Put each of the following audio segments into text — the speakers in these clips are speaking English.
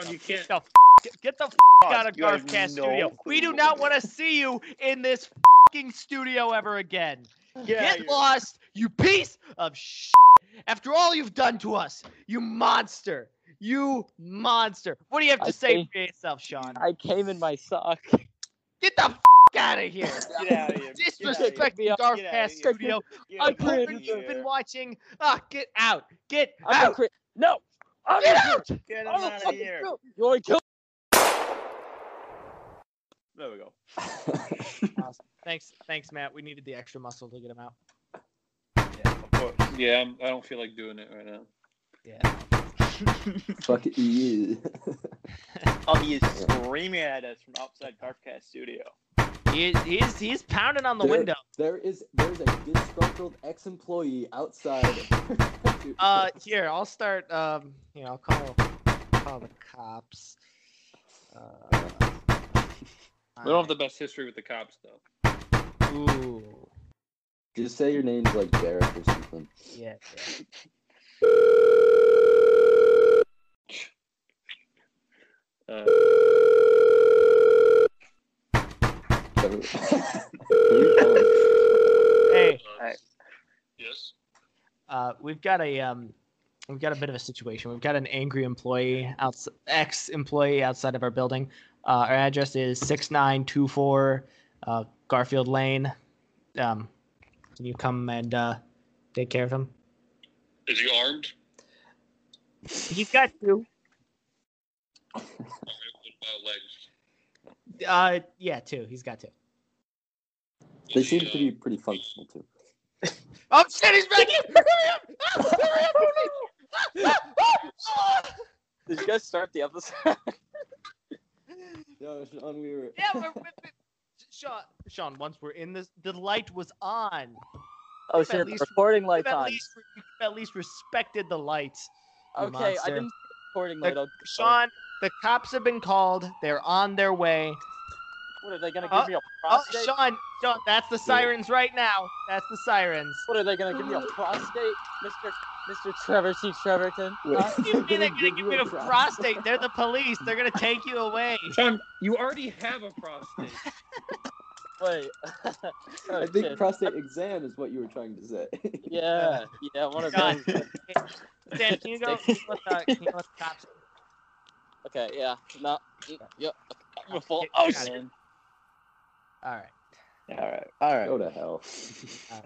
You can't. Get the, f- get the f- out of you have Garfcast no studio. We do not want to see you in this fucking studio ever again. Yeah, Get lost, you piece of shit. After all you've done to us, you monster. You monster. What do you have to I say think- for yourself, Sean? I came in my sock. Get the f- out of here. Get out of here. Disrespect the out of. Garfcast studio. I'm out of hoping here. you've been watching. Ah, get out. Get I'm out. cri- no. I'm Get gonna out. Get him I'm out of here. kill- You wanna kill? There we go. awesome. Thanks, thanks, Matt. We needed the extra muscle to get him out. Yeah, of course. Yeah, I'm, I don't feel like doing it right now. Yeah. Fuck you. Oh, he is screaming at us from outside Garfcast studio. He, he's he's pounding on the There- window. There is there's a disgruntled ex-employee outside. Uh, here I'll start. Um, you know, I'll call call the cops. Uh, We don't have the best history with the cops, though. Ooh, Just say your name's like Derek or something. yeah. Uh, Who you calling? Hey, yes. uh, we've got a um, we've got a bit of a situation. We've got an angry employee, outs- ex-employee outside of our building. Uh, our address is six nine two four uh, Garfield Lane. Um, can you come and uh, take care of him? Is he armed? He's got two. What about legs? Uh, yeah, two. He's got two. They seem to be pretty functional too. Oh shit, he's back in! Hurry up! Ah, hurry up, hurry up! Ah, ah! Did you guys start the episode? No, Sean, we were. Yeah, we're, we're, we're- Sean, Sean, once we're in this, the light was on. oh At shit, the least- recording You've light's at on. least, you've at least respected the lights. you Okay, I monster. didn't see the recording The- light. I'll- Sean, the cops have been called. They're on their way. What are they gonna Oh, give me a oh, prostate? Oh. Sean, Sean, that's the sirens right now. That's the sirens. What are they gonna give me a prostate, Mister Mister Trevor C. Trevorton? Wait, Huh? You mean they're gonna give give you you a a prostate? prostate? They're the police. They're gonna take you away. Sean, you already have a prostate. Wait. oh, I think shit. prostate exam is what you were trying to say. Yeah, yeah, one of God. those. Sam, can you go? Can you let the, can you let the cops? Okay, yeah, no, y- yeah, I'm a full. Get- Oh get out shit! All right. all right, all right. Go to hell.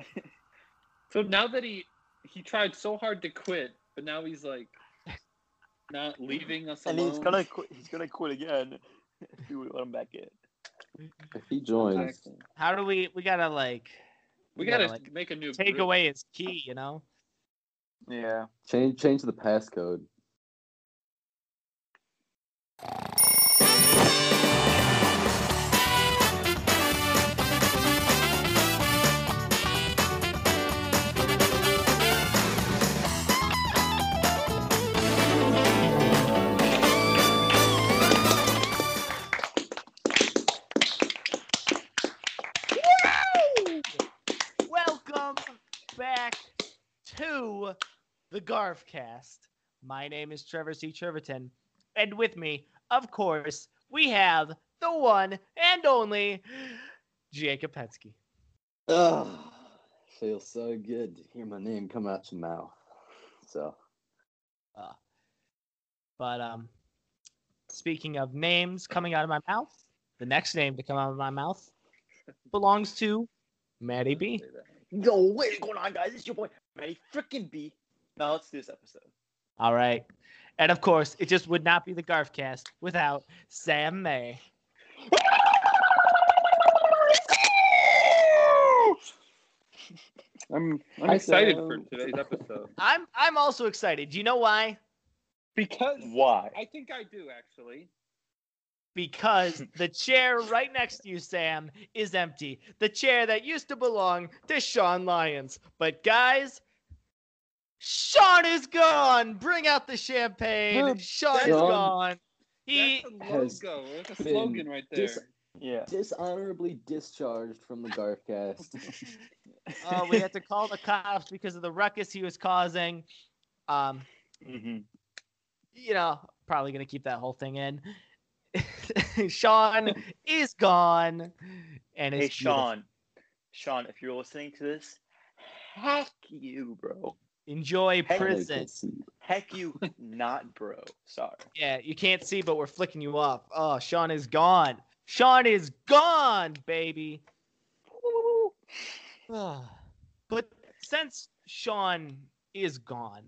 So now that he he tried so hard to quit, but now he's like not leaving us And he's gonna quit. He's gonna quit again. if we let him back in. If he joins, How do we? We gotta like. We gotta, gotta like, make a new take group. away his key. You know. Yeah. change change the passcode. The Garfcast. My name is Trevor C. Treverton, and with me, of course, we have the one and only Jacob Petsky. Oh, feels so good to hear my name come out your mouth. So uh, But um, speaking of names coming out of my mouth, the next name to come out of my mouth belongs to Maddie B. Yo, what is going on, guys? It's your boy, Matty Frickin' B. Now let's do this episode. All right. And of course, it just would not be the Garfcast without Sam May. I'm I'm excited Sam. for um, today's episode I'm I'm also excited. Do you know why? because Why? I think I do actually. Because the chair right next to you, Sam, is empty. The chair that used to belong to Sean Lyons. But guys, Sean is gone. Bring out the champagne. Dude, Sean is Sean gone. He That's a has logo. That's a slogan right there. dis- Yeah. dishonorably discharged from the Garfcast. uh, we had to call the cops because of the ruckus he was causing. Um, Mm-hmm. you know, probably gonna keep that whole thing in. Sean is gone, and Hey, it's beautiful. Sean. Sean, if you're listening to this, heck you, bro. Enjoy Hey, I prison. Heck you, not bro. Sorry. Yeah, you can't see, but we're flicking you off. Oh, Sean is gone. Sean is gone, baby. Ah, but since Sean is gone,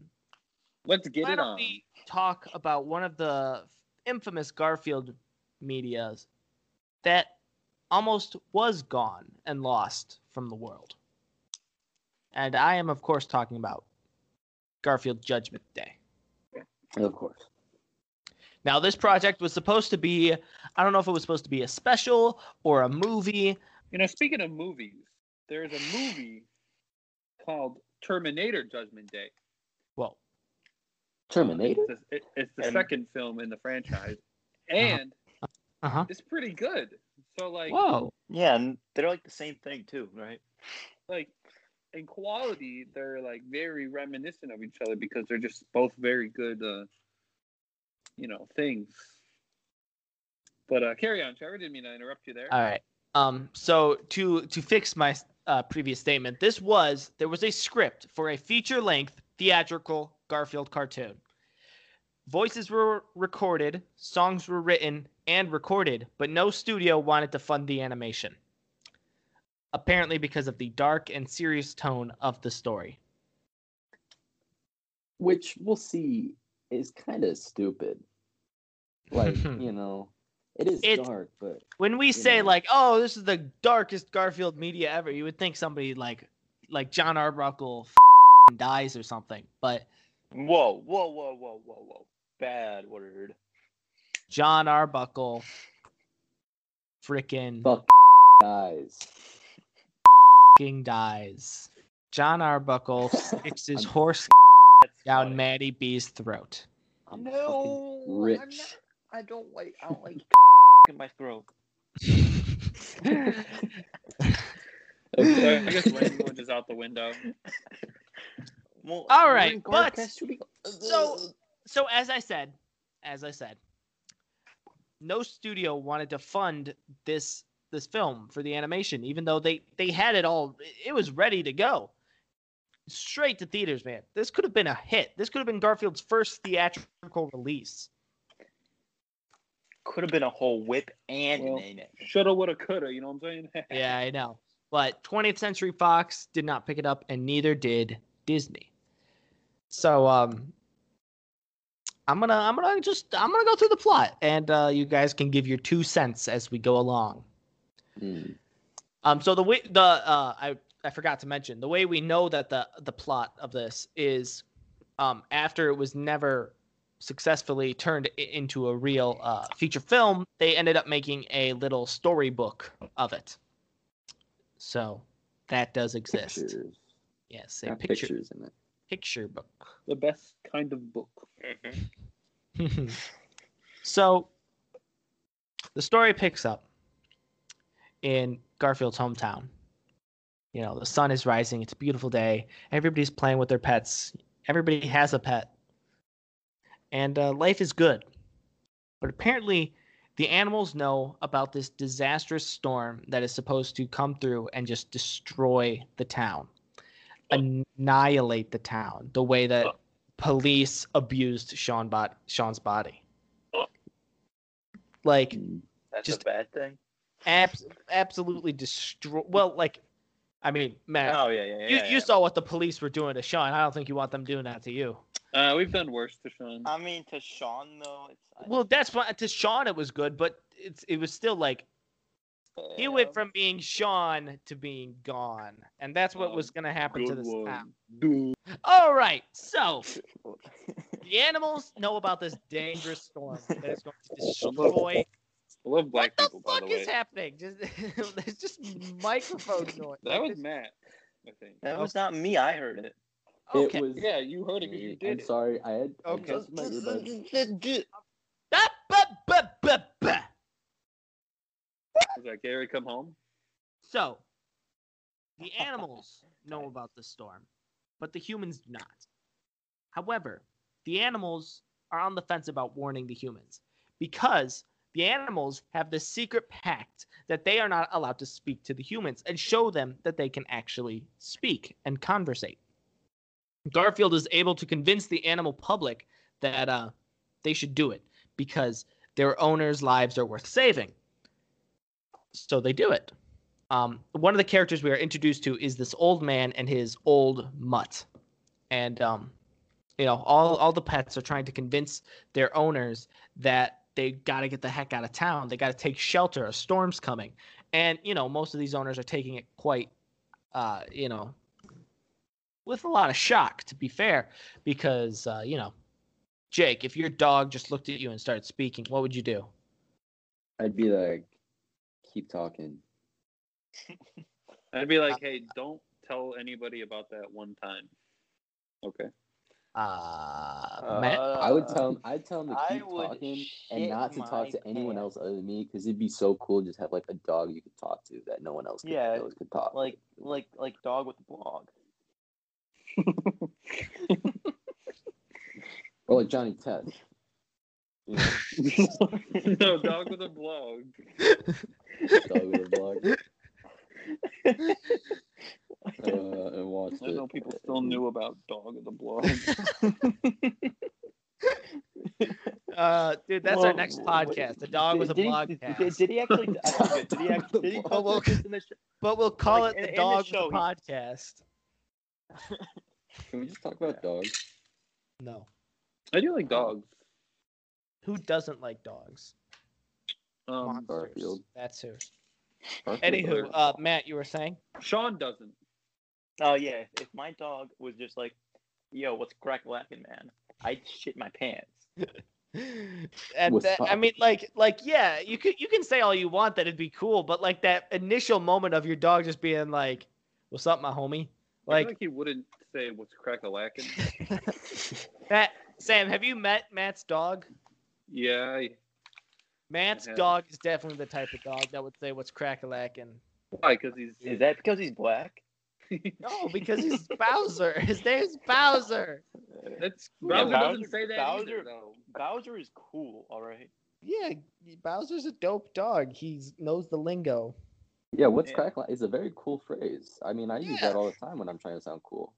Let's get why it don't on. we talk about one of the infamous Garfield medias that almost was gone and lost from the world? And I am, of course, talking about Garfield Judgment Day. Of course. Now, this project was supposed to be, I don't know if it was supposed to be a special or a movie. You know, speaking of movies, there's a movie called Terminator Judgment Day. Well, Terminator? It's the, it- it's the And- second film in the franchise, and uh huh. it's pretty good. So like, Whoa. Yeah, and they're like the same thing too, right? like in quality, they're like very reminiscent of each other because they're just both very good, uh, you know, things. But uh, carry on, Trevor. Didn't mean to interrupt you there. All right. Um. So to to fix my uh, previous statement, this was there was a script for a feature length theatrical Garfield cartoon. Voices were recorded, songs were written and recorded, but no studio wanted to fund the animation. Apparently, because of the dark and serious tone of the story. Which we'll see is kind of stupid. Like, you know, it is It's- dark, but when we say know. like, "Oh, this is the darkest Garfield media ever," you would think somebody like like John Arbuckle f***ing dies or something. But Whoa, whoa, whoa, whoa, whoa, whoa. Bad word. John Arbuckle freaking fuck guys. Fucking dies. John Arbuckle sticks his horse down funny. Maddie B's throat. I'm No, fucking I'm rich. not- I don't like. I don't like in my throat. okay. I guess language is out the window. Well, All we're right, in but- Garfcast, so- so as I said, as I said, no studio wanted to fund this this film for the animation, even though they they had it all. It was ready to go, straight to theaters, man. This could have been a hit. This could have been Garfield's first theatrical release. could have been a whole whip and Well, an Shoulda, woulda, coulda. You know what I'm saying? Yeah, I know. But 20th Century Fox did not pick it up, and neither did Disney. So um, I'm gonna I'm gonna just I'm gonna go through the plot, and uh, you guys can give your two cents as we go along. Hmm. Um, so the way the uh, I I forgot to mention the way we know that the the plot of this is, um, after it was never successfully turned into a real uh, feature film, they ended up making a little storybook of it. So that does exist. Pictures. Yes, a picture pictures in it. picture book. the best kind of book. so the story picks up in Garfield's hometown. You know, the sun is rising. It's a beautiful day. Everybody's playing with their pets. Everybody has a pet. And uh, life is good. But apparently, the animals know about this disastrous storm that is supposed to come through and just destroy the town, annihilate the town, the way that police abused Sean bot- Sean's body. Like, Hmm. That's Just- a bad thing. Abs- absolutely destroy. Well, like, I mean, man, Oh yeah, yeah, yeah. you, yeah. you saw what the police were doing to Sean. I don't think you want them doing that to you. Uh, we've done worse to Sean. I mean, to Sean though, it's. Well, that's why to Sean it was good, but it's it was still like he went from being Sean to being gone, and that's what Oh, was gonna happen to Good this one. town. Dude. All right, so the animals know about this dangerous storm that is going to destroy. I love black what the people, by fuck the way. is happening? Just there's just microphone noise. That was Matt, I think. that oh. was not me. I heard it. okay. It was. Yeah, you heard it because you me. did I'm it. sorry. I had I Okay. adjusted my earbuds. Was that Gary come home? So, the animals know about the storm, but the humans do not. However, the animals are on the fence about warning the humans because the animals have this secret pact that they are not allowed to speak to the humans and show them that they can actually speak and conversate. Garfield is able to convince the animal public that uh, they should do it because their owners' lives are worth saving. So they do it. Um, one of the characters we are introduced to is this old man and his old mutt, and um, you know all all the pets are trying to convince their owners that they got to get the heck out of town. They got to take shelter. A storm's coming, and you know most of these owners are taking it quite, uh, you know, with a lot of shock. To be fair, because uh, you know, Jake, if your dog just looked at you and started speaking, what would you do? I'd be like, keep talking. I'd be like, hey, don't tell anybody about that one time. Okay. Uh, Matt. I would tell him. I'd tell him to keep talking and not to talk my to anyone else other than me, because it'd be so cool to just have like a dog you could talk to that no one else could, Yeah, else could talk. Like like like dog with the blog. or like Johnny Test. No, dog with a blog. dog with a blog. Uh, and watched I it. know people still knew about dog of the blog. Uh, dude, that's our next w- podcast. The dog was a did blog did, did, did he actually? I forget, did he actually? Did he Well, we'll- this in the sh- But we'll call Like, it in- the in the dog show, with podcast. Can we just talk about dogs? No. I do like dogs. Who doesn't like dogs? Um, Monsters. Garfield. That's who. Garfield Anywho, uh, Matt, you were saying? Sean doesn't. Oh yeah, if my dog was just like, "Yo, what's crack lacking, man?" I'd shit my pants. And that, I mean, like, like, yeah, you could you can say all you want that it'd be cool, but like that initial moment of your dog just being like, "What's up, my homie?" I feel Like, like he wouldn't say what's crack a lacking. Matt, Sam, have you met Matt's dog? Yeah, I- Matt's have. dog is definitely the type of dog that would say, "What's crack a lacking?" why? Because he's Is that because he's black? No, because he's Bowser. His name's Bowser. That's Yeah, Bowser Bowser- doesn't say that Bowser- either, though. Bowser is cool, all right. Yeah, Bowser's a dope dog. He knows the lingo. yeah, what's Yeah. crack is a very cool phrase. I mean, I use that all the time when I'm trying to sound cool.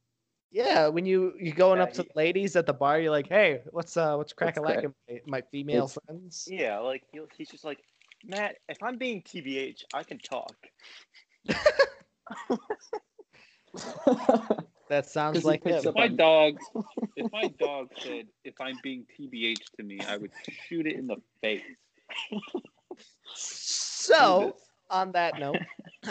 Yeah, when you you going Yeah, up to he- ladies at the bar, you're like, "Hey, what's uh, what's crack a What's lacking, my female It's- friends?" Yeah, like he's just like, Matt. If I'm being TBH, I can talk. That sounds like picks him. If my on- dog, if my dog said, "If I'm being TBH to me," I would shoot it in the face. So, on that note,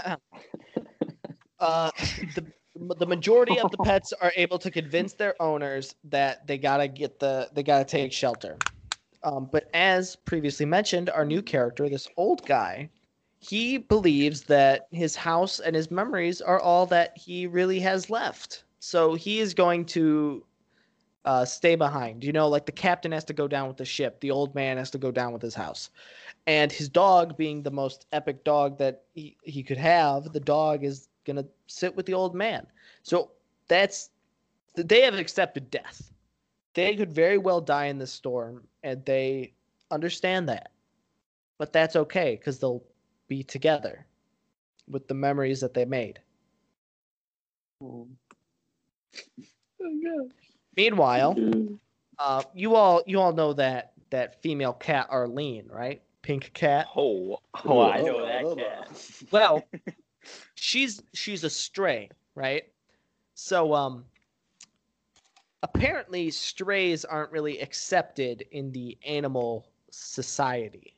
uh, the the majority of the pets are able to convince their owners that they gotta get the they gotta take shelter. Um, but as previously mentioned, our new character, this old guy, he believes that his house and his memories are all that he really has left. So he is going to uh, stay behind. You know, like the captain has to go down with the ship, the old man has to go down with his house and his dog being the most epic dog that he, he could have the dog is gonna sit with the old man. So that's they have accepted death. They could very well die in this storm and they understand that. But that's okay because they'll be together with the memories that they made. Meanwhile uh, you all you all know that that female cat arlene right? Pink cat? Oh, oh, I know that Ugh. cat. well she's she's a stray right so um apparently strays aren't really accepted in the animal society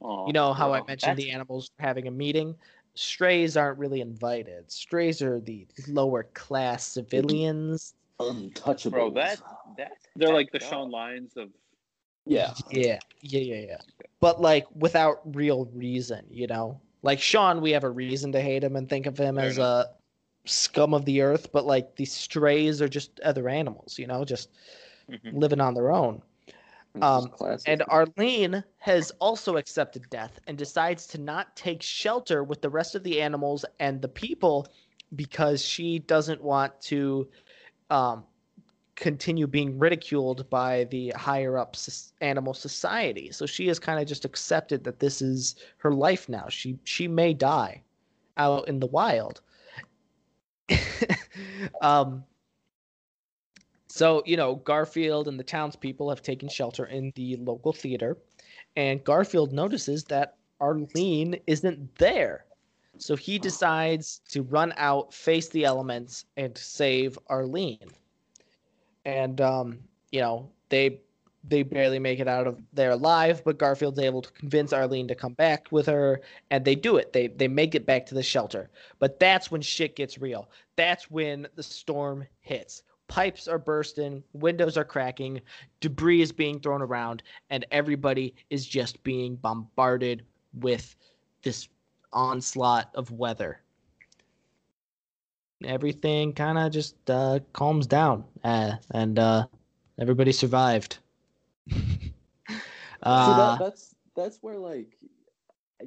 Aw, you know how i well, mentioned the that's- animals having a meeting strays aren't really invited strays are the lower class civilians Untouchable. Bro, that that they're that like the dog. Sean Lyons of. Yeah. yeah yeah yeah yeah but like without real reason you know like sean we have a reason to hate him and think of him Fair as a scum of the earth but like these strays are just other animals you know just Mhm. living on their own. Um, and arlene has also accepted death and decides to not take shelter with the rest of the animals and the people because she doesn't want to um continue being ridiculed by the higher up animal society. So she has kind of just accepted that this is her life now. She she may die out in the wild. um so, you know, Garfield and the townspeople have taken shelter in the local theater, and Garfield notices that Arlene isn't there. So he decides to run out, face the elements, and save Arlene. And um, you know, they they barely make it out of there alive, but Garfield's able to convince Arlene to come back with her, and they do it. They they make it back to the shelter. But that's when shit gets real. That's when the storm hits. Pipes are bursting, windows are cracking, debris is being thrown around, and everybody is just being bombarded with this onslaught of weather. Everything kind of just uh, calms down, uh, and uh, everybody survived. See, uh, that, that's that's where like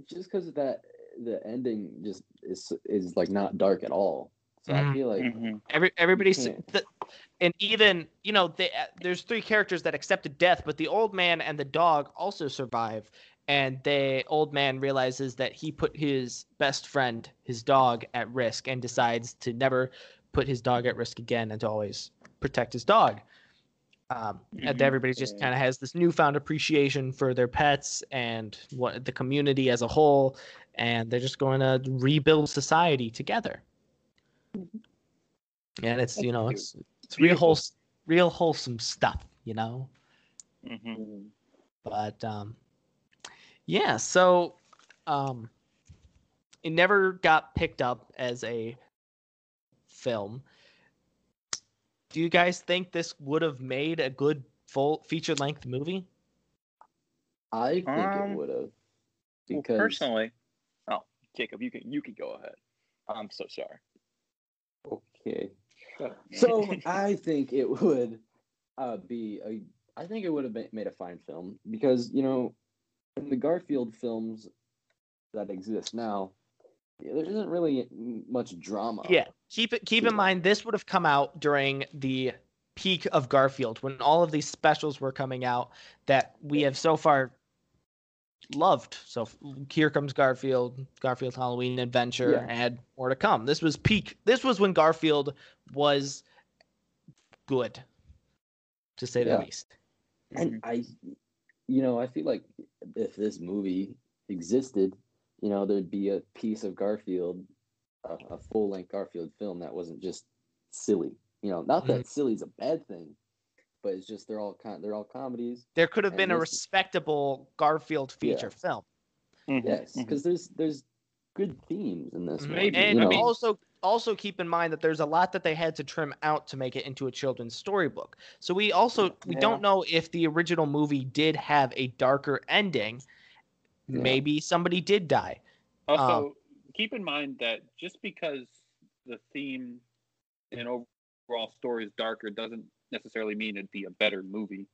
just because of that the ending just is is like not dark at all. So Mhm. I feel like Mhm. Every everybody's the, and even you know they, uh, there's three characters that accepted death, but the old man and the dog also survive. And the old man realizes that he put his best friend, his dog, at risk, and decides to never put his dog at risk again, and to always protect his dog. Um, And Mhm. everybody just kind of has this newfound appreciation for their pets and what the community as a whole, and they're just going to rebuild society together. And it's you know cute. it's it's real wholes, real wholesome stuff, you know. Mhm. mm, But um, yeah, so um, it never got picked up as a film. Do you guys think this would have made a good full feature length movie? I think Um, it would have Well, personally, oh, Jacob, you can you can go ahead. I'm so sorry. okay. So I think it would uh, be a. I think it would have made a fine film because you know, in the Garfield films that exist now, there isn't really much drama. Yeah, keep it. Keep in mind, this would have come out during the peak of Garfield when all of these specials were coming out that we have so far loved. So here comes Garfield, Garfield Halloween Adventure, Yeah. and more to come. This was peak. This was when Garfield was good, to say Yeah. the least. and mm-hmm. I, you know, I feel like if this movie existed, you know, there'd be a piece of Garfield, a, a full length Garfield film that wasn't just silly. You know, not that silly's a bad thing, but it's just they're all kind, they're all comedies. There could have been a this- respectable Garfield Yeah. feature film. Mhm. Yes, because there's there's good themes in this. one, and you know? also also keep in mind that there's a lot that they had to trim out to make it into a children's storybook. So we also we Yeah. don't know if the original movie did have a darker ending. Yeah. Maybe somebody did die. Also, um, keep in mind that just because the theme and overall story is darker doesn't necessarily mean it'd be a better movie.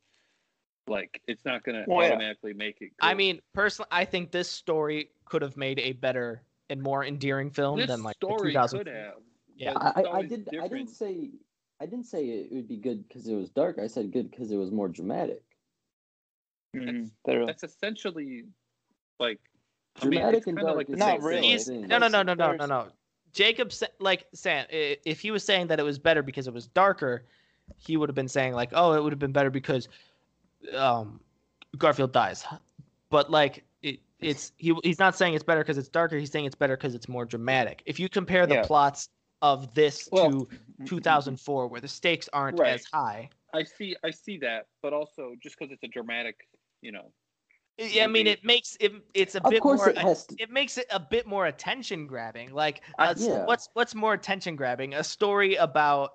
Like, it's not going to Well, yeah. automatically make it. I mean, personally, I think this story could have made a better and more endearing film this than like the story 2000. could have. Yeah. but I, I, I always did I didn't say I didn't say it would be good because it was dark. I said good because it was more dramatic. Literally. That's essentially like. I mean, Dramatic it's and dark like is Not same the same really. He's, no, no, no, no, no, no, no. Jacob, sa- like Sam, if he was saying that it was better because it was darker, he would have been saying like, "Oh, it would have been better because um, Garfield dies." But like, it, it's he, he's not saying it's better because it's darker. He's saying it's better because it's more dramatic. If you compare the Yeah. plots of this Well, mm-hmm. to 2004, where the stakes aren't Right. as high, I see, I see that, but also just because it's a dramatic, you know, Yeah, I mean, it makes it. It's a Of bit course, more. it has to. it makes it a bit more attention grabbing. Like, I- a s- yeah. what's what's more attention grabbing? A story about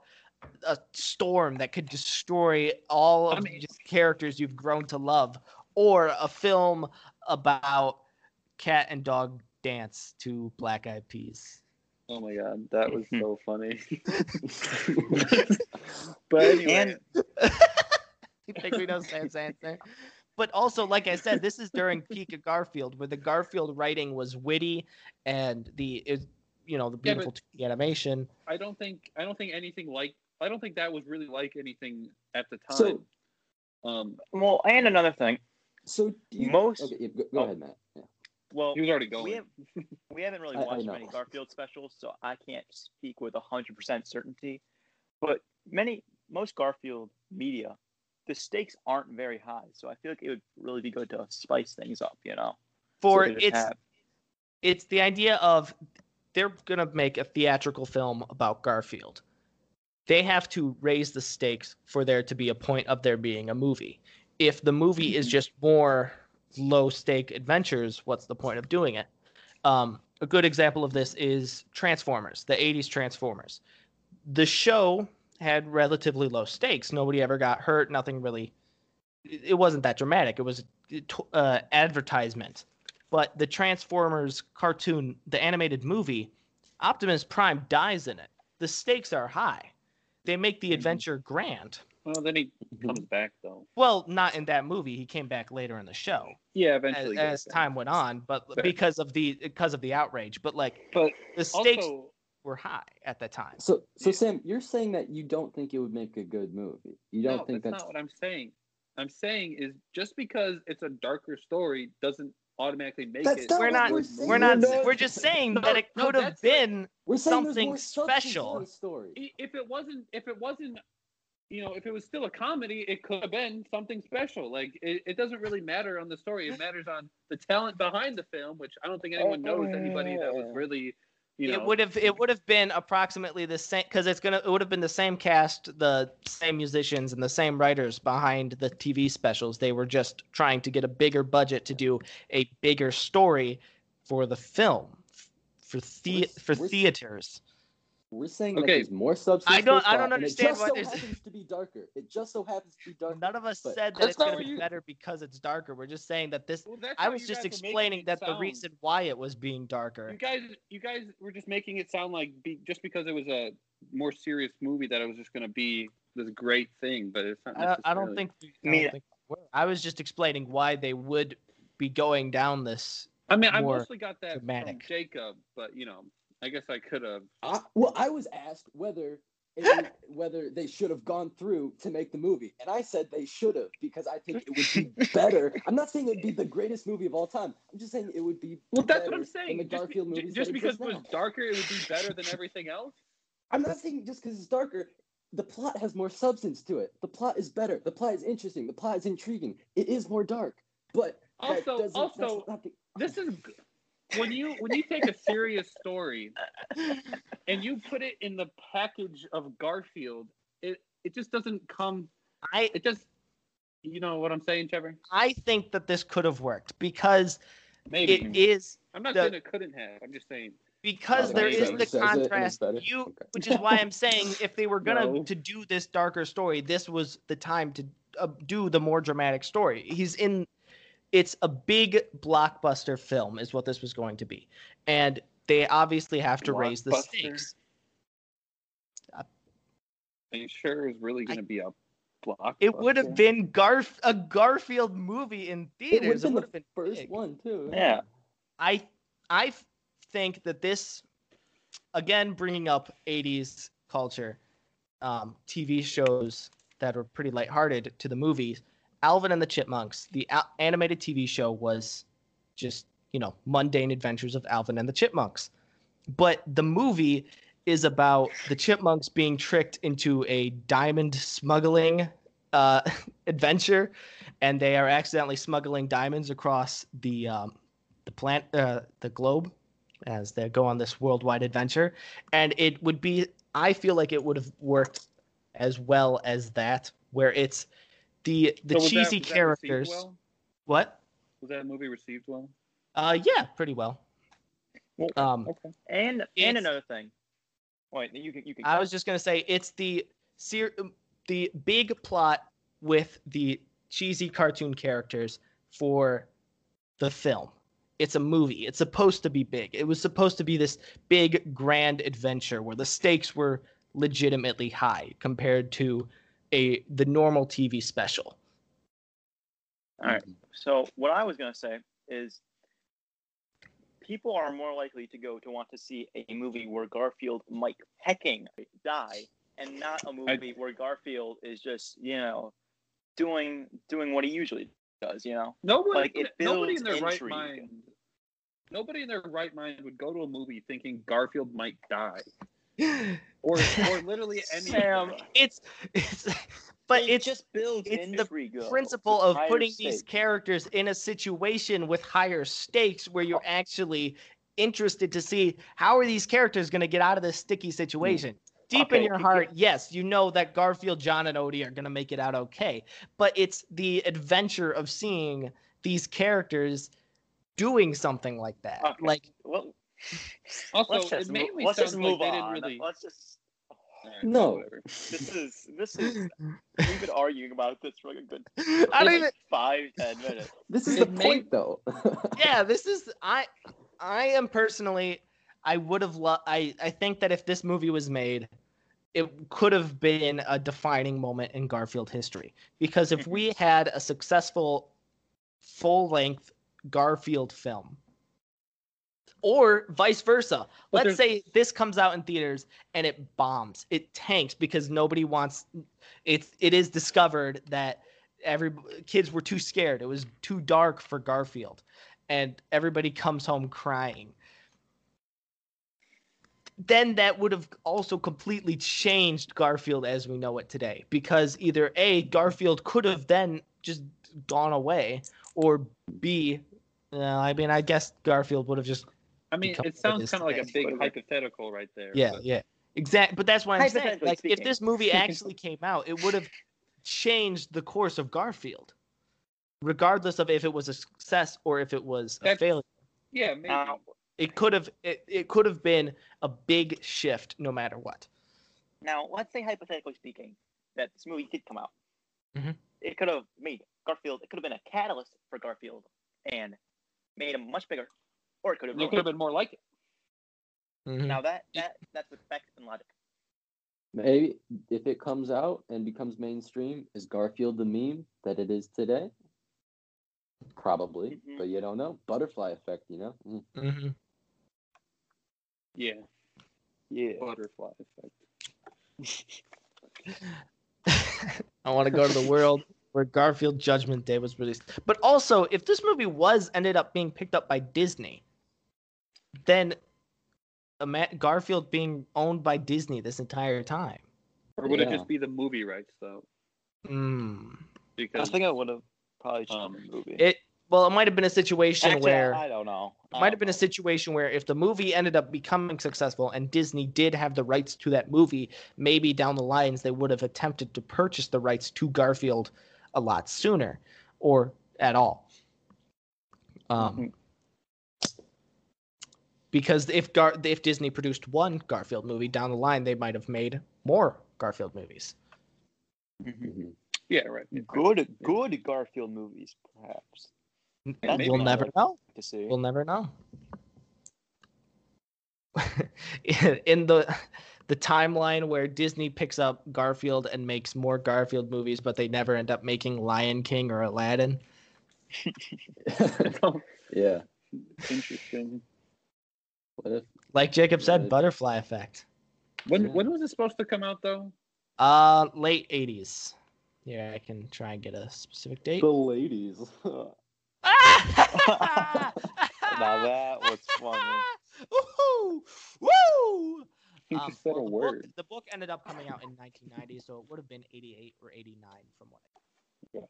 a storm that could destroy all I of mean- the characters you've grown to love, or a film about cat and dog dance to Black Eyed Peas. oh my god, that was so funny. but anyway, And you think we know Sam's answer? But also, like I said, this is during peak of Garfield, where the Garfield writing was witty and the is you know the beautiful 2D animation. I don't think I don't think anything like I don't think that was really like anything at the time. So- um, Well, and another thing. So do you, Most- Okay, yeah, go, go oh. ahead, Matt. Yeah. Well, he was already going. we have we haven't really I- I watched many Garfield specials, so I can't speak with hundred percent certainty. But many most Garfield media, the stakes aren't very high, so I feel like it would really be good to spice things up. You know, For So it's have- it's the idea of they're gonna make a theatrical film about Garfield. They have to raise the stakes for there to be a point of there being a movie. If the movie is just more low stake adventures, what's the point of doing it? Um, a good example of this is Transformers, the 80s Transformers. The show had relatively low stakes. Nobody ever got hurt. Nothing really. It wasn't that dramatic. It was uh, advertisement. But the Transformers cartoon, the animated movie, Optimus Prime dies in it. The stakes are high. They make the Mhm. adventure grand. Well, then he mhm. comes back though. Well, not in that movie. He came back later in the show Yeah, as, eventually. he as time went on, but Fair. because of the because of the outrage. But like But the stakes also, were high at the time. So, so Yeah. Sam, you're saying that you don't think it would make a good movie. You don't no, think that's that's, not what I'm saying. I'm saying is just because it's a darker story doesn't automatically make That's it. not We're not. we're We're saying. not. We're just saying no, that it no, could have that's what- been. we're something special. story. If it wasn't if it wasn't you know if it was still a comedy it could have been something special like it, it doesn't really matter on the story it matters on the talent behind the film which i don't think anyone knows oh, anybody that was really you know It would have. It would have been approximately the same because it's gonna. It would have been the same cast, the same musicians, and the same writers behind the TV specials. They were just trying to get a bigger budget to do a bigger story for the film, for the We're- for we're- theaters. We're saying that Okay. there's more substance. I don't- I don't plot, and understand It just why so there's- happens to be darker. It just so happens to be darker. None of us but- said that That's it's gonna be you- better because it's darker. We're just saying that this. Well, I was just guys were making explaining it that the reason why it was being darker. you guys you guys were just making it sound like be, just because it was a more serious movie that it was just going to be this great thing but it's not I, I don't think. I, I don't think. I was just explaining why they would be going down this. i mean i mostly got that dramatic. from jacob but you know i guess i could have I, well, I was asked whether it whether they should have gone through to make the movie, and I said they should have because I think it would be better. I'm not saying it'd be the greatest movie of all time. I'm just saying it would be. well that's what i'm saying the just, Garfield be, movies just because it was now. darker it would be better than everything else I'm not saying just because it's darker. The plot has more substance to it. The plot is better. The plot is interesting. The plot is intriguing. It is more dark, but Also- also, not the- this is when you when you take a serious story and you put it in the package of Garfield, it it just doesn't come. I It just, you know what I'm saying, Trevor? I think that this could have worked because Maybe it is I'm not the- saying it couldn't have. I'm just saying. because Oh, there okay, is so the it says it and it's contrast. You, Okay. which is why I'm saying if they were gonna No. to do this darker story, this was the time to uh, do the more dramatic story. He's in. It's a big blockbuster film, is what this was going to be, and they obviously have to raise the Blockbuster? stakes. Are you sure it's really going to be a block? It would have been Garf a Garfield movie in It would theaters. have It been would the have been first big. one too. Yeah. i i think that this again bringing up 80s culture um, TV shows that were pretty lighthearted to the movies. Alvin and the Chipmunks, the a- animated TV show was just, you know, mundane adventures of Alvin and the Chipmunks. But the movie is about the Chipmunks being tricked into a diamond smuggling uh, adventure, and they are accidentally smuggling diamonds across the um, the plant uh, the globe as they go on this worldwide adventure and it would be i feel like it would have worked as well as that where it's the the So cheesy that characters well? what Was that movie received well? uh yeah pretty well Well, um Okay. And and another thing. Wait, you can you can. i was just going to say it's the ser- the big plot with the cheesy cartoon characters for the film it's a movie it's supposed to be big it was supposed to be this big grand adventure where the stakes were legitimately high compared to a the normal tv special All right. So what I was gonna say is, people are more likely to go to want to see a movie where Garfield might hecking die and not a movie where Garfield is just you know doing doing what he usually does. You know, Nobody, Like, it nobody in builds their right mind. Nobody in their right mind would go to a movie thinking Garfield might die, or or literally any. Sam, it's it's but it it's just builds it's the principle of putting these characters in a situation with higher stakes where you're oh. actually interested to see how are these characters going to get out of this sticky situation hmm. deep in your heart yes you know that garfield john and odie are going to make it out okay but it's the adventure of seeing these characters doing something like that Okay. like Well, Also, let's it just, made me let's sound just like move they on. didn't really. Let's just. Alright, No. whatever. This is this is we've been arguing about this for like a good i don't like even five ten minutes. This is It the made- point, though. yeah this is i i am personally i would have loved i i think that if this movie was made it could have been a defining moment in garfield history because if we had a successful full length garfield film or vice versa. But let's say this comes out in theaters and it bombs it tanks because nobody wants it's it is discovered that every kids were too scared. It was too dark for garfield and everybody comes home crying. Then that would have also completely changed garfield as we know it today because either a garfield could have then just gone away or b uh, i mean i guess garfield would have just I mean, it sounds kind of like a today. big hypothetical right there. Yeah, but- yeah. exactly. but that's what I'm saying. Hypothetically Like if this movie actually came out, it would have changed the course of Garfield. Regardless of if it was a success or if it was a failure. Yeah, maybe. Now, It could have it, it could have been a big shift no matter what. now let's say hypothetically speaking that this movie did come out. Mhm. It could have made Garfield. It could have been a catalyst for Garfield and made him much bigger, or it could have. there could have been more like it. Mhm. Now that that that's with fact and logic. Maybe if it comes out and becomes mainstream, is Garfield the meme that it is today? Probably, Mhm. but you don't know. Butterfly effect, you know. Mm. Mhm. Yeah, Yeah. butterfly effect. I want to go to the world where Garfield Judgment Day was released. But also, if this movie was ended up being picked up by Disney, then ima- Garfield being owned by Disney this entire time. Or would it just be the movie rights though? Mm. I think I would have probably chosen Um, the movie. It well, it might have been a situation Actually, where I don't know. it might have been a situation where if the movie ended up becoming successful and Disney did have the rights to that movie, maybe down the lines they would have attempted to purchase the rights to Garfield a lot sooner or at all. Um, because if Gar- if Disney produced one Garfield movie down the line, they might have made more Garfield movies. Mhm. Mhm. yeah, right. yeah. Good, good Garfield movies, perhaps. That's maybe we'll not. never know. To see. We'll never know. in, in the the timeline where Disney picks up Garfield and makes more Garfield movies, but they never end up making Lion King or Aladdin. yeah. Interesting. What if Like Jacob said, Right. butterfly effect. When Yeah. when was it supposed to come out though? Uh, late eighties. Yeah, I can try and get a specific date. the ladies? Now that was funny. Woohoo! Woo! Um, just said well, a the word. Book, the book ended up coming out in 1990, so it would have been 88 or 89 from what. I...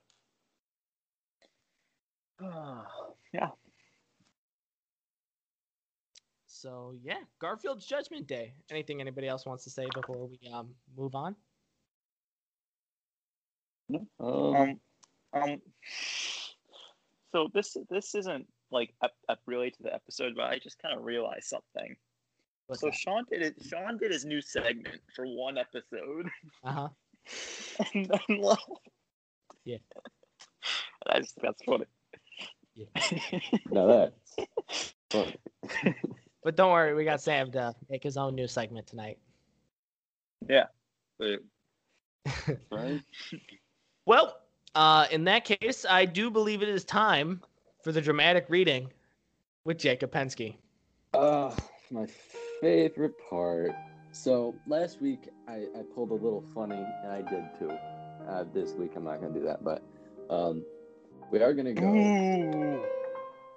Yeah. Uh, yeah. So yeah, Garfield's Judgment Day. Anything anybody else wants to say before we um move on? Um, Um, um. So this this isn't like up, up really to the episode, but I just kind of realized something. What's so Sean did it. Sean did his new segment for one episode, Uh huh. and then left. Yeah. that's just that's funny. Yeah. now that's funny. But don't worry, we got Sam to make his own new segment tonight. Yeah. right? Well, uh, in that case, I do believe it is time for the dramatic reading with Jacob Pensky. Uh, my favorite part. So last week I, I pulled a little funny, and I did too. Uh, this week I'm not gonna do that, but um, we are gonna go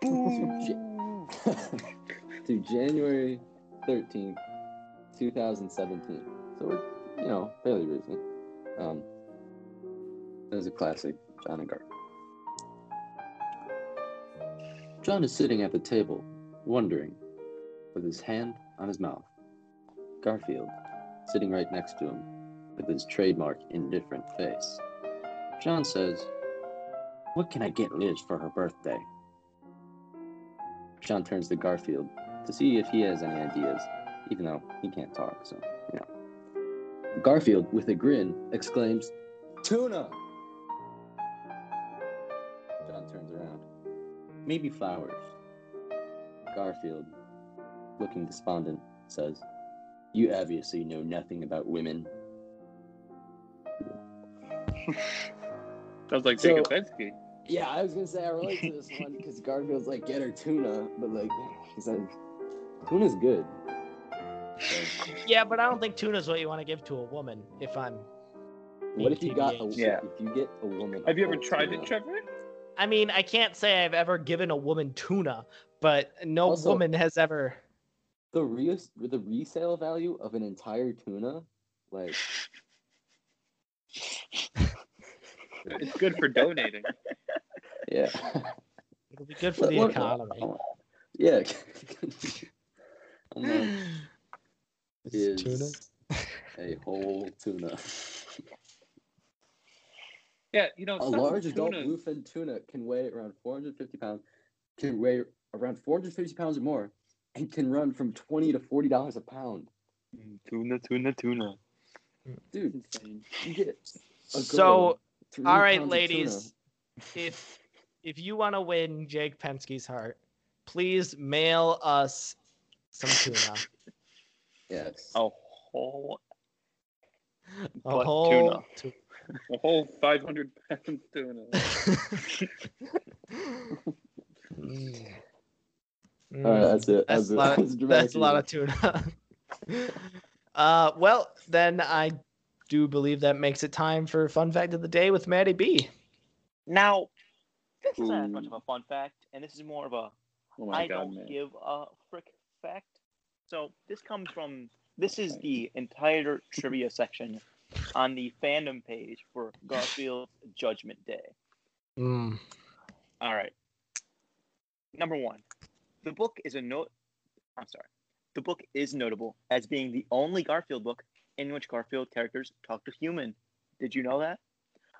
to, January thirteenth, two thousand seventeen. So we're you know fairly recent. Um, it was a classic, John and Garth. John is sitting at the table, wondering, with his hand on his mouth. Garfield, sitting right next to him, with his trademark indifferent face. John says, What can I get Liz for her birthday? John turns to Garfield to see if he has any ideas, even though he can't talk, so, you know. Garfield, with a grin, exclaims, Tuna! John turns around. Maybe flowers. Garfield, looking despondent, says, You obviously know nothing about women. Sounds like So- Jacob Bensky. Yeah, I was gonna say I relate to this one because Garfield's like, get her tuna, but like, he said, tuna's good. Yeah, but I don't think tuna's what you want to give to a woman. If I'm, what if you got a, TBH. Yeah. if you get a woman? Have you ever tried tuna? it, Trevor? I mean, I can't say I've ever given a woman tuna, but no Also- woman has ever. The re- the resale value of an entire tuna, like, It's good for donating. yeah, It'll be good for the What- what- economy. yeah. I'm like, Is tuna? a whole tuna. Yeah, you know, A some large adult tunas- bluefin tuna can weigh around 450 pounds, can weigh around 450 pounds or more, and can run from 20 to 40 dollars a pound. Tuna, tuna, tuna. Dude, Insane. you get a So, all right, ladies, if if you want to win Jake Penske's heart, please mail us some tuna. tuna. Yes. A whole A But whole tu- A whole 500 pound tuna. Mm. All right, that's it. That's That's, a lot. that's Of, dramatic that's a lot of tuna. uh, well, then I do believe that makes it time for fun fact of the day with Maddie B. Now, this isn't as much of a fun fact, and this is more of a Oh my I god, don't man. give a frick fact. So this comes from this is the entire trivia section on the fandom page for Garfield Judgment Day. Mm. All right. Number one, the book is a note. I'm sorry. The book is notable as being the only Garfield book in which Garfield characters talk to human. Did you know that?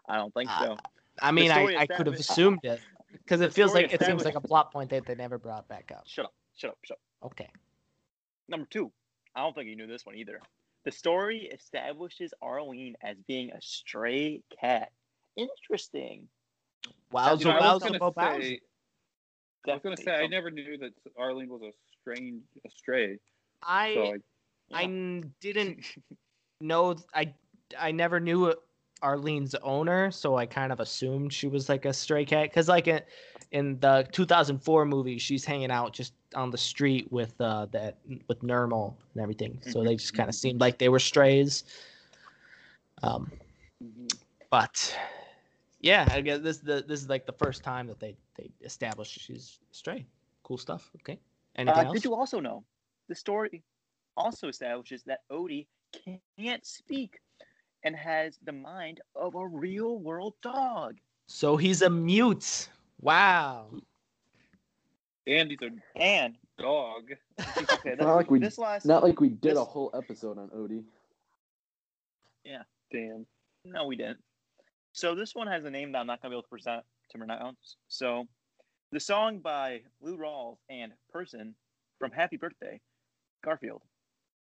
I don't think so. I mean, I, I could have assumed it because it feels like it seems like a plot point that they never brought back up. Shut up. Shut up. Shut up. Okay. Number two, I don't think you knew this one either. The story establishes Arlene as being a stray cat. Interesting. Wowza, You know, I was wowza, gonna bo- bowza. say, I was gonna say I never knew that Arlene was a strange a stray. I So like, I n- didn't know. I I never knew Arlene's owner, so I kind of assumed she was like a stray cat. Because like in, in the 2004 movie, she's hanging out just on the street with uh that with Nermal and everything. So they just kind of seemed like they were strays. Um, but yeah, I guess this the this is like the first time that they they established she's stray. Cool stuff. Okay. Anything Uh, else? did you also know the story also establishes that Odie can't speak and has the mind of a real world dog? So he's a mute. Wow. And he's a And dog. okay, Not like we- this last Not like we did a whole episode on Odie. Yeah. Damn. No, we didn't. So this one has a name that I'm not gonna be able to present to pronounce. So the song by Lou Rawls and Person from Happy Birthday, Garfield,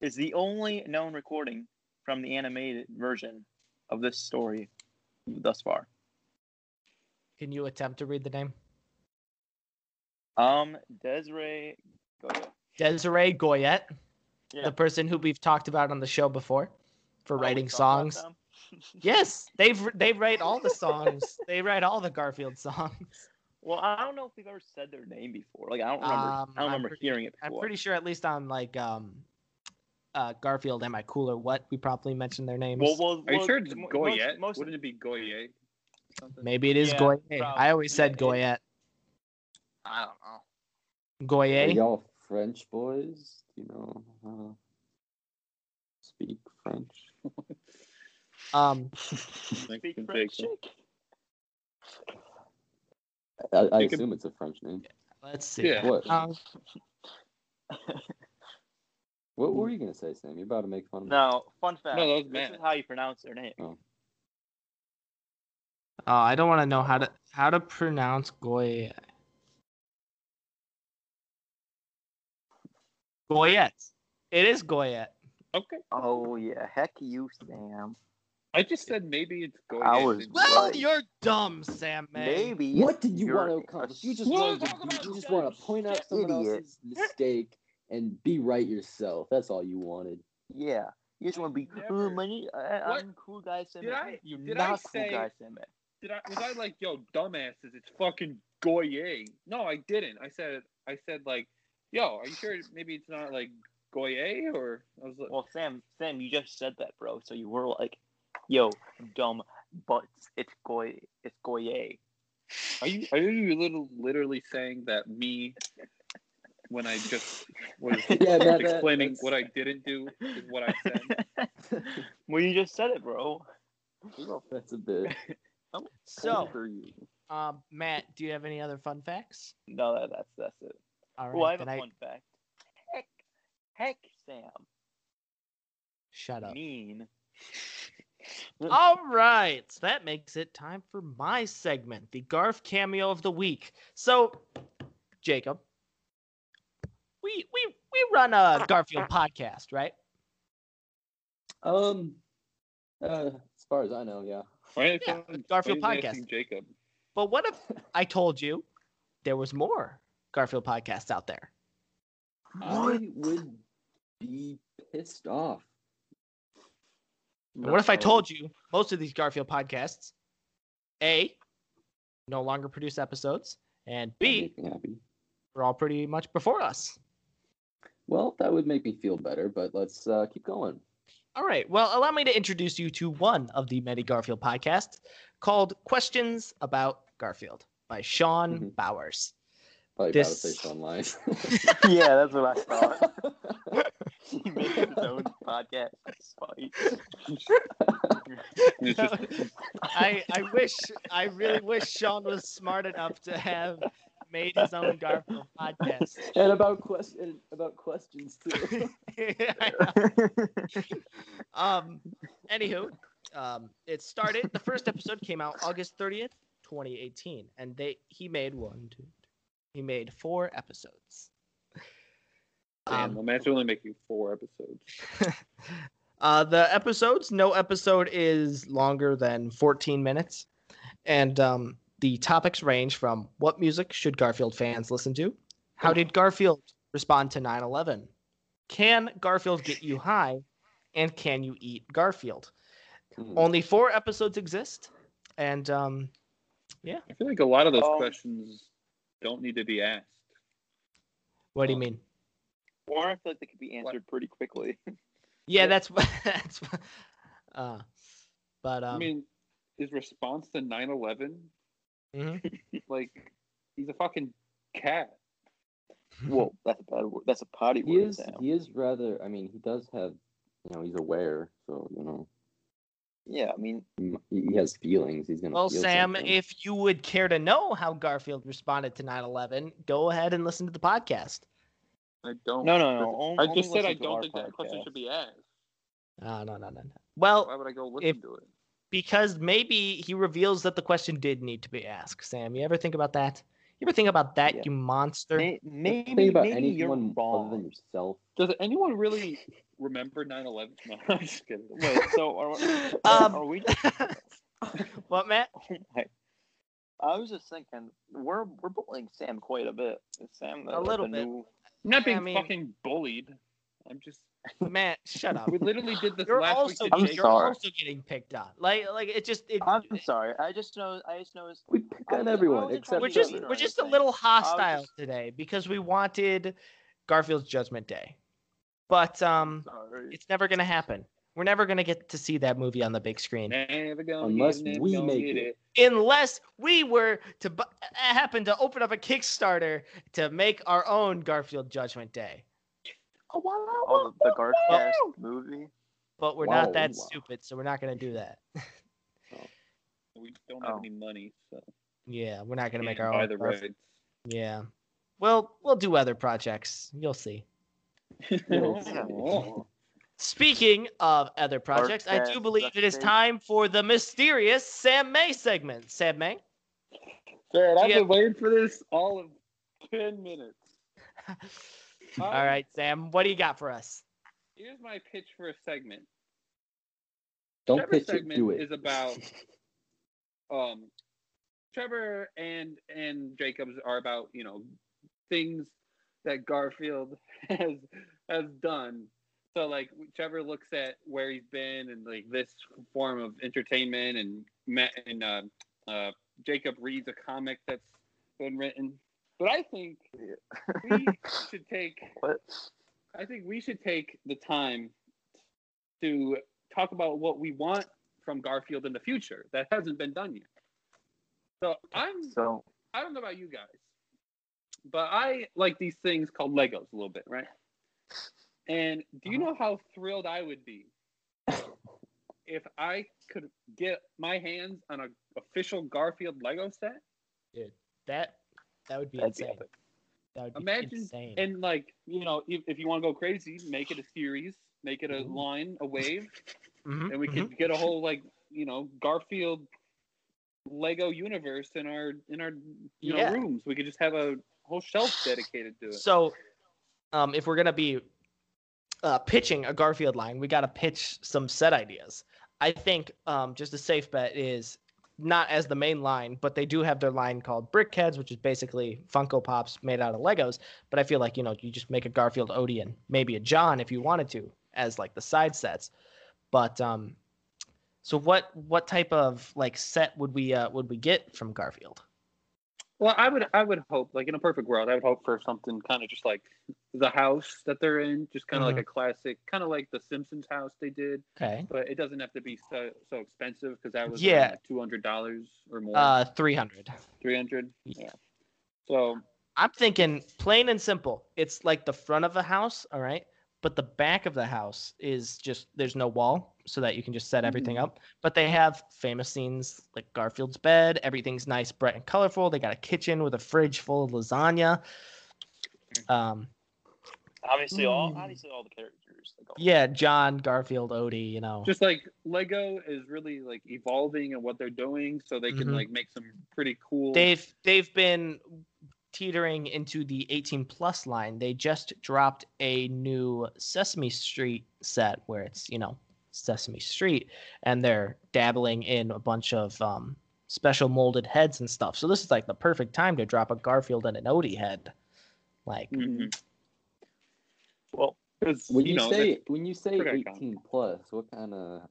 is the only known recording from the animated version of this story thus far. Can you attempt to read the name? Um, Desiree Goya. Desiree Goyette, Yeah. the person who we've talked about on the show before for Oh, writing songs. Yes, they've they write all the songs. they write all the Garfield songs. Well, I don't know if we've ever said their name before. Like I don't remember. Um, I don't I'm remember pretty- hearing it I'm pretty sure at least on like um uh, Garfield am I cool or what we probably mentioned their names. Well, well, Are you well, sure it's Goyette? Most, most Wouldn't it be Goyette? Something? Maybe it is Yeah, Goye. I always said Yeah, Goyette. I don't know. Are Goye. y'all French boys? Do you know how to speak French? Um, Thanks, Big Jacob. French. I, I assume it's a French name. let's see. Yeah. What? Um, What were you gonna say, Sam? You're about to make fun of me. No, fun fact. No, that was this is how you pronounce their name. oh, I don't want to know how to how to pronounce Goye. Goyette. It is Goyette. Okay. Oh yeah, heck you, Sam. I just said maybe it's Goyette. I was Well, Right. you're dumb, Sam. May. Maybe. What did you want to a accomplish? You just What wanted to, you talking you about? just want to point out someone Idiot. else's mistake and be right yourself. That's all you wanted. Yeah. You just want to be. I Oh, never- my, name- I, What? I'm cool guy Sam. Did I- You're did I not cool say- guy Sam. Did I was I like, yo, dumbasses, it's fucking Goye? No, I didn't. I said I said like, yo, are you sure maybe it's not like Goye or I was like Well, Sam, Sam, you just said that, bro. So you were like, "Yo, dumb butts. It's goy. It's goye." Are you are you little literally saying that me when I just was Yeah, that- that- explaining that's- what I didn't do is what I said? well, you just said it, bro. That's a bit. So, for you. um, Matt, do you have any other fun facts? No, that, that's that's it. All right, Oh, I have a then I fun fact. Heck, heck, Sam, shut up. mean. All right, so that makes it time for my segment, the Garf cameo of the week. So, Jacob, we we we run a Garfield podcast, right? Um, uh, as far as I know, yeah. Why Yeah, Garfield podcast. Jacob. But what if I told you there was more Garfield podcasts out there? I would be pissed off. And what if I told you most of these Garfield podcasts, A, no longer produce episodes, and B, make we're all pretty much before us? Well, that would make me feel better, but let's uh, keep going. All right. Well, allow me to introduce you to one of the many Garfield podcasts called Questions About Garfield by Sean Mhm. Bowers. Probably This- about to say Sean Lies. yeah, that's what I thought. he made his own podcast. Spite. I, I wish, I really wish Sean was smart enough to have made his own Garfield podcast. and about question about questions too. I know. um, anywho, um, it started. The first episode came out August thirtieth, twenty eighteen, and they he made one, two, he made four episodes. damn, Um, well, Matt's only making four episodes. uh, the episodes, no episode is longer than fourteen minutes, and um, the topics range from what music should Garfield fans listen to, how did Garfield respond to 9/11, can Garfield get you high, and can you eat Garfield? Hmm. Only four episodes exist, and um, yeah. I feel like a lot of those Um, questions don't need to be asked. what do you Um, mean? Or I feel like they could be answered pretty quickly. Yeah, that's what that's. what- Uh, but um, I mean, his response to 9/11, mhm. like he's a fucking cat. Well, that's a bad word. That's a potty he word. is he is rather. I mean, he does have. You know, he's aware, so you know Yeah, I mean, he, he has feelings. He's gonna. Well, feel Sam, something. if you would care to know how Garfield responded to 9/11, go ahead and listen to the podcast. I don't. no, no, no. on- I just said I don't our think that question should be asked. Uh, no, no, no, no. Well, why would I go listen if- to it? because maybe he reveals that the question did need to be asked. Sam, you ever think about that? You ever think about that, Yeah. you monster? May- Maybe, think about maybe you're anyone wrong. other than yourself. Does anyone really remember 9/11? No, I'm just kidding. Wait, so are, Um, are we? what, Matt? Oh my. I was just thinking, we're we're bullying Sam quite a bit. Is Sam the, A little the bit. New... I'm not being I mean- fucking bullied. I'm just. Matt, shut up. We literally did this You're last also week. to I'm you're sorry. also getting picked on. Like like it just it, I'm sorry. I just know. I just know. We pick on everyone wasn't except we're just be Trevor. or we're just a little hostile just- today because we wanted Garfield's Judgment Day. But um, Sorry. it's never gonna happen. We're never gonna get to see that movie on the big screen Unless get it, we make get it. unless we were to bu- happen to open up a Kickstarter to make our own Garfield Judgment Day. Oh, the, the Garfcast movie. But we're Wow, not that wow. stupid, so we're not gonna do that. We don't have Oh. any money, so yeah, we're not gonna make our buy own. the Garfield. Yeah. Well, we'll do other projects. You'll see. Oh. Speaking of other projects, I do believe it is time for the mysterious Sam May segment. Sam May? Man, I've been waiting for this all of ten minutes. All Um, right, Sam, what do you got for us? Here's my pitch for a segment. Don't Trevor's pitch it, segment do it. is about um Trevor and and Jacobs are about, you know, things that Garfield has has done. So like Trevor looks at where he's been and like this form of entertainment and Matt and uh, uh, Jacob reads a comic that's been written. But I think we should take What? I think we should take the time to talk about what we want from Garfield in the future that hasn't been done yet. So I'm So I don't know about you guys, but I like these things called Legos a little bit, right? And do you uh-huh. know how thrilled I would be if I could get my hands on an official Garfield Lego set? That that would be that'd be insane. epic. That would be Imagine insane. And like, you know, if, if you want to go crazy, make it a series, make it a Ooh. line, a wave, Mhm, and we could mm-hmm. get a whole like you know Garfield Lego universe in our in our you Yeah. know rooms. We could just have a whole shelf dedicated to it. So, um, if we're gonna be uh, pitching a Garfield line, we gotta pitch some set ideas. I think um, just a safe bet is not as the main line, but they do have their line called Brickheads, which is basically Funko Pops made out of Legos. But I feel like you know you just make a Garfield Odeon, maybe a John if you wanted to, as like the side sets. But um, so what what type of like set would we uh, would we get from Garfield? Well, I would I would hope like in a perfect world, I would hope for something kind of just like the house that they're in, just kind of Mm-hmm. like a classic, kind of like the Simpsons house they did. Okay, But it doesn't have to be so so expensive because that was Yeah. like two hundred dollars or more, uh, three hundred. three hundred. Yeah. So I'm thinking plain and simple. It's like the front of a house, all right? But the back of the house is just there's no wall so that you can just set everything up. But they have famous scenes like Garfield's bed, everything's nice, bright and colorful. They got a kitchen with a fridge full of lasagna. Um Obviously, all Mm. obviously all the characters. Like all yeah, John, Garfield, Odie, you know. just like Lego is really like evolving and what they're doing, so they can Mhm. like make some pretty cool. They've they've been teetering into the 18 plus line. They just dropped a new Sesame Street set where it's, you know, Sesame Street and they're dabbling in a bunch of um, special molded heads and stuff. So this is like the perfect time to drop a Garfield and an Odie head. Like Mhm. Well, 'Cause, When you, know, say when you say Okay, Colin. 18 plus, what kind of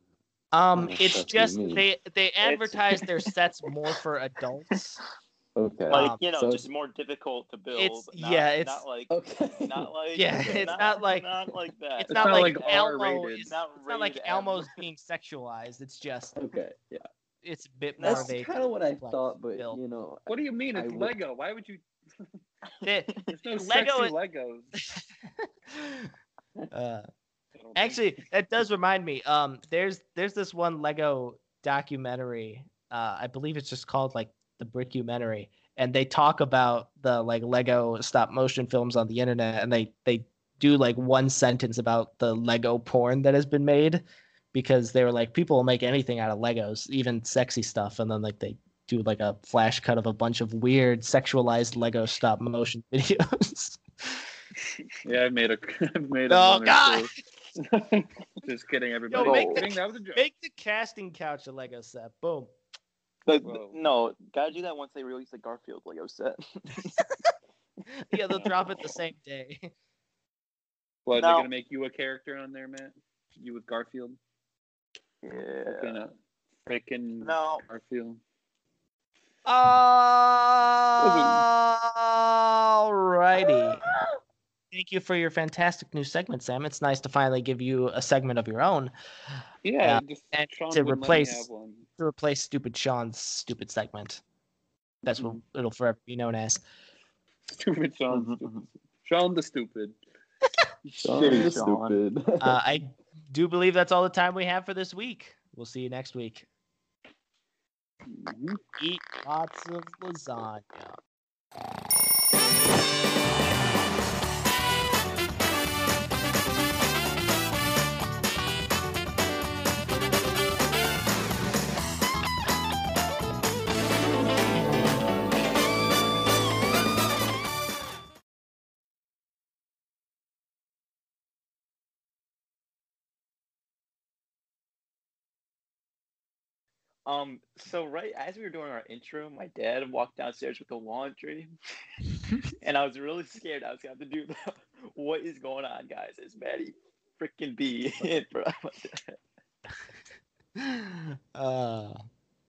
um it's stuff do you just they they advertise their sets more for adults. okay? like Um, you know, so- just more difficult to build. It's- not, yeah, it's- not like okay. not like Yeah, it's not like- not like that. It's, It's not, not like, like Elmo R-rated. Not it's not like rated M. Elmo's being sexualized. It's just okay, yeah. it's a bit more That's kind of what I thought, but build. you know, what do you mean? I It's would- Lego. Why would you? They- There's no Lego sexy is- Legos. uh, I don't think. actually, that does remind me. Um, there's there's this one Lego documentary. Uh, I believe it's just called like the Brickumentary, and they talk about the like Lego stop motion films on the internet, and they they do like one sentence about the Lego porn that has been made, because they were like people will make anything out of Legos, even sexy stuff, and then like they do like a flash cut of a bunch of weird sexualized Lego stop motion videos. Yeah, I made a. I made a. Oh, one or God. Just kidding, everybody. make oh. the- that was a joke. Make the casting couch a Lego set. Boom. The- the- no, gotta do that once they release the Garfield Lego set. Yeah, they'll drop it the same day. What, No. they're gonna make you a character on there, Matt? You with Garfield? yeah. Fucking, uh, freaking No. Garfield. Alrighty. thank you for your fantastic new segment, Sam. It's nice to finally give you a segment of your own Yeah, Uh, just and Sean to wouldn't let me replace- have one. To replace stupid Sean's stupid segment. That's what it'll forever be known as. Stupid Sean. Sean the stupid. Sean Shitty Sean. stupid. Uh, I do believe that's all the time we have for this week. We'll see you next week. Mhm. Eat lots of lasagna. Um, so right as we were doing our intro, my dad walked downstairs with the laundry, and I was really scared I was gonna have to do the what is going on, guys? It's Maddie freaking B in of uh,